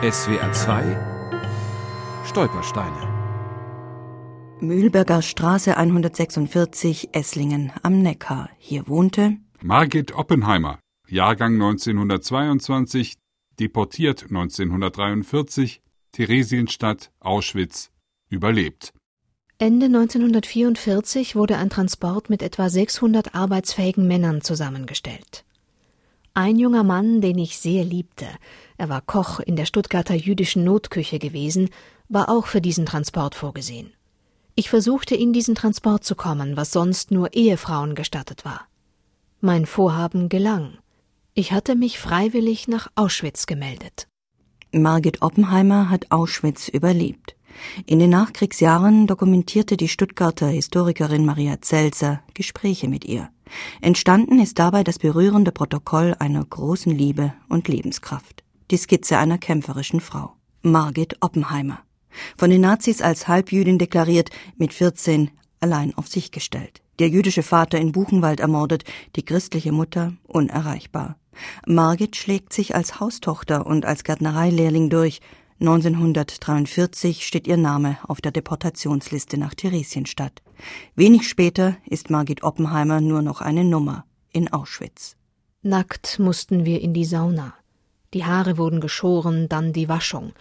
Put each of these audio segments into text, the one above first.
SWR 2 Stolpersteine Mühlberger Straße 146 Esslingen am Neckar. Hier wohnte Margit Oppenheimer, Jahrgang 1922, deportiert 1943, Theresienstadt, Auschwitz, überlebt. Ende 1944 wurde ein Transport mit etwa 600 arbeitsfähigen Männern zusammengestellt. Ein junger Mann, den ich sehr liebte, er war Koch in der Stuttgarter jüdischen Notküche gewesen, war auch für diesen Transport vorgesehen. Ich versuchte in diesen Transport zu kommen, was sonst nur Ehefrauen gestattet war. Mein Vorhaben gelang. Ich hatte mich freiwillig nach Auschwitz gemeldet. Margit Oppenheimer hat Auschwitz überlebt. In den Nachkriegsjahren dokumentierte die Stuttgarter Historikerin Maria Zelser Gespräche mit ihr. Entstanden ist dabei das berührende Protokoll einer großen Liebe und Lebenskraft die Skizze einer kämpferischen Frau. Margit Oppenheimer. Von den Nazis als Halbjüdin deklariert, mit 14 allein auf sich gestellt. Der jüdische Vater in Buchenwald ermordet, die christliche Mutter unerreichbar. Margit schlägt sich als Haustochter und als Gärtnereilehrling durch. 1943 steht ihr Name auf der Deportationsliste nach Theresienstadt. Wenig später ist Margit Oppenheimer nur noch eine Nummer in Auschwitz. Nackt mussten wir in die Sauna. Die Haare wurden geschoren, dann die Waschung,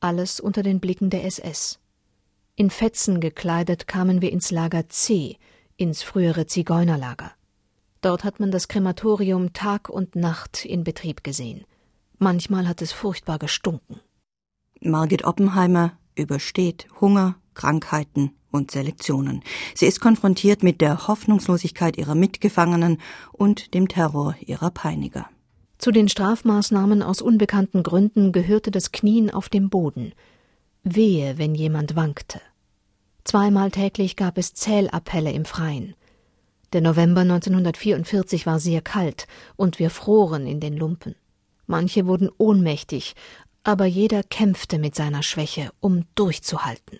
alles unter den Blicken der SS. In Fetzen gekleidet kamen wir ins Lager C, ins frühere Zigeunerlager. Dort hat man das Krematorium Tag und Nacht in Betrieb gesehen. Manchmal hat es furchtbar gestunken. Margit Oppenheimer übersteht Hunger, Krankheiten und Selektionen. Sie ist konfrontiert mit der Hoffnungslosigkeit ihrer Mitgefangenen und dem Terror ihrer Peiniger. Zu den Strafmaßnahmen aus unbekannten Gründen gehörte das Knien auf dem Boden. Wehe, wenn jemand wankte. Zweimal täglich gab es Zählappelle im Freien. Der November 1944 war sehr kalt und wir froren in den Lumpen. Manche wurden ohnmächtig, aber jeder kämpfte mit seiner Schwäche, um durchzuhalten.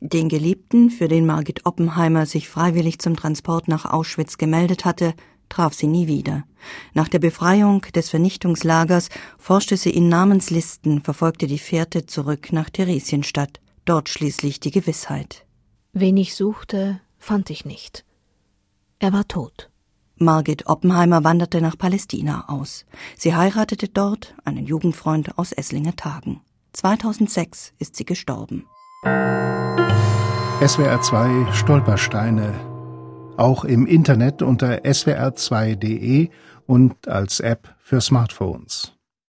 Den Geliebten, für den Margit Oppenheimer sich freiwillig zum Transport nach Auschwitz gemeldet hatte, traf sie nie wieder. Nach der Befreiung des Vernichtungslagers forschte sie in Namenslisten, verfolgte die Fährte zurück nach Theresienstadt, dort schließlich die Gewissheit. Wen ich suchte, fand ich nicht. Er war tot. Margit Oppenheimer wanderte nach Palästina aus. Sie heiratete dort einen Jugendfreund aus Esslinger Tagen. 2006 ist sie gestorben. SWR 2 Stolpersteine auch im Internet unter swr2.de und als App für Smartphones.